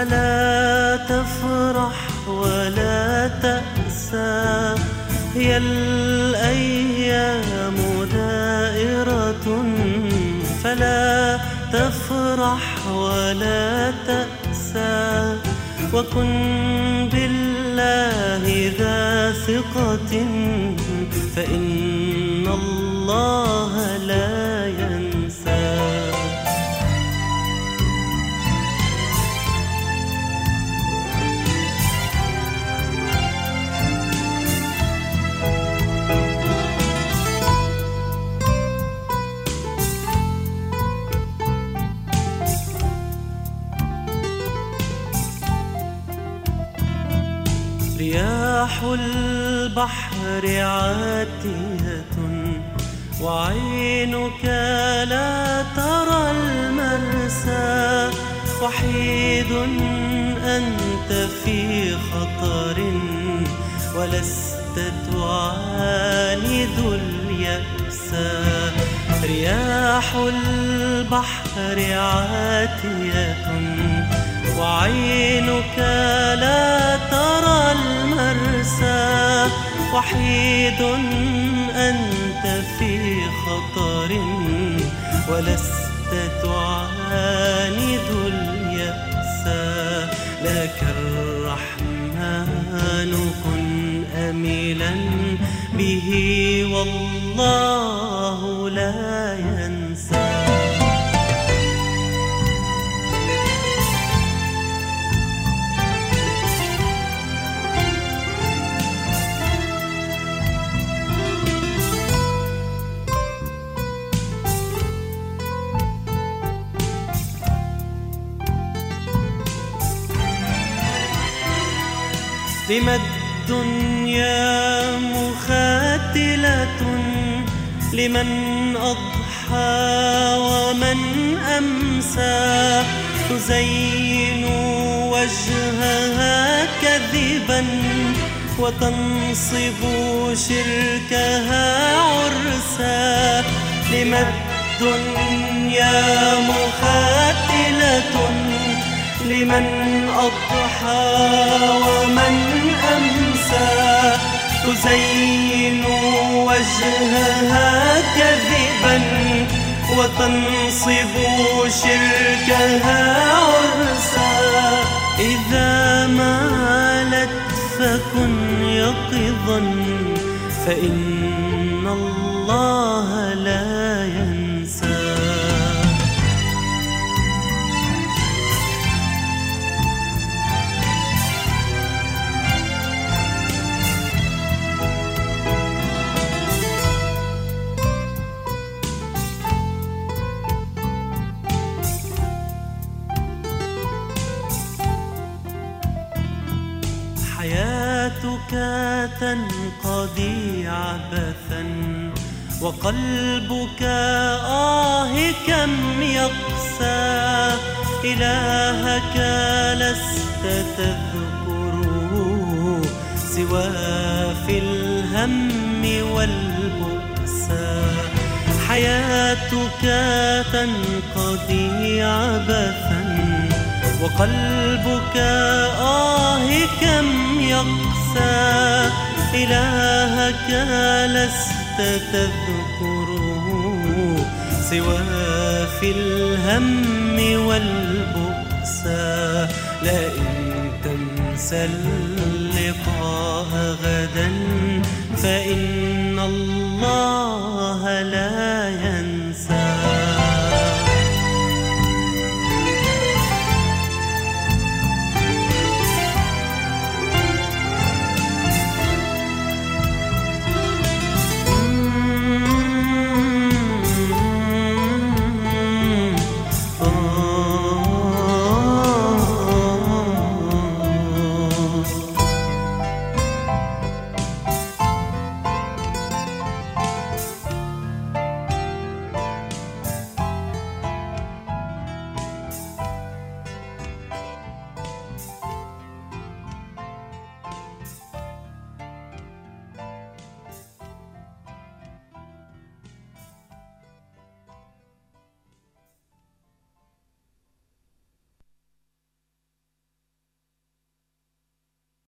فلا تفرح ولا تأسى. هي الأيام دائرة فلا تفرح ولا تأسى. وكن بالله ذا ثقة فإن الله لا رياح البحر عاتية وعينك لا ترى المرسى وحيد أنت في خطر ولست تعاند اليأس. رياح البحر عاتية وعينك لا ترى المرسى وحيد أنت في خطر ولست تعاند اليأس. لك الرحمن كن أملا به والله لا ينسى لما الدنيا مخاتلة لمن أضحى ومن أمسى تزين وجهها كذبا وتنصب شركها عرسا لما الدنيا مخاتلة لمن أضحى ومن تزين وجهها كذبا وتنصب شركها عرسا إذا مالت فكن يقظا فإن الله لا حياتك تنقضي عبثا وقلبك آه كم يقسى إلهك لست تذكره سوى في الهم والبؤسى حياتك تنقضي عبثا وقلبك آه كم يقسى إلهك لست تذكره. سوى في الهم والبؤسى لئن تنسى اللقاء غدا فإن الله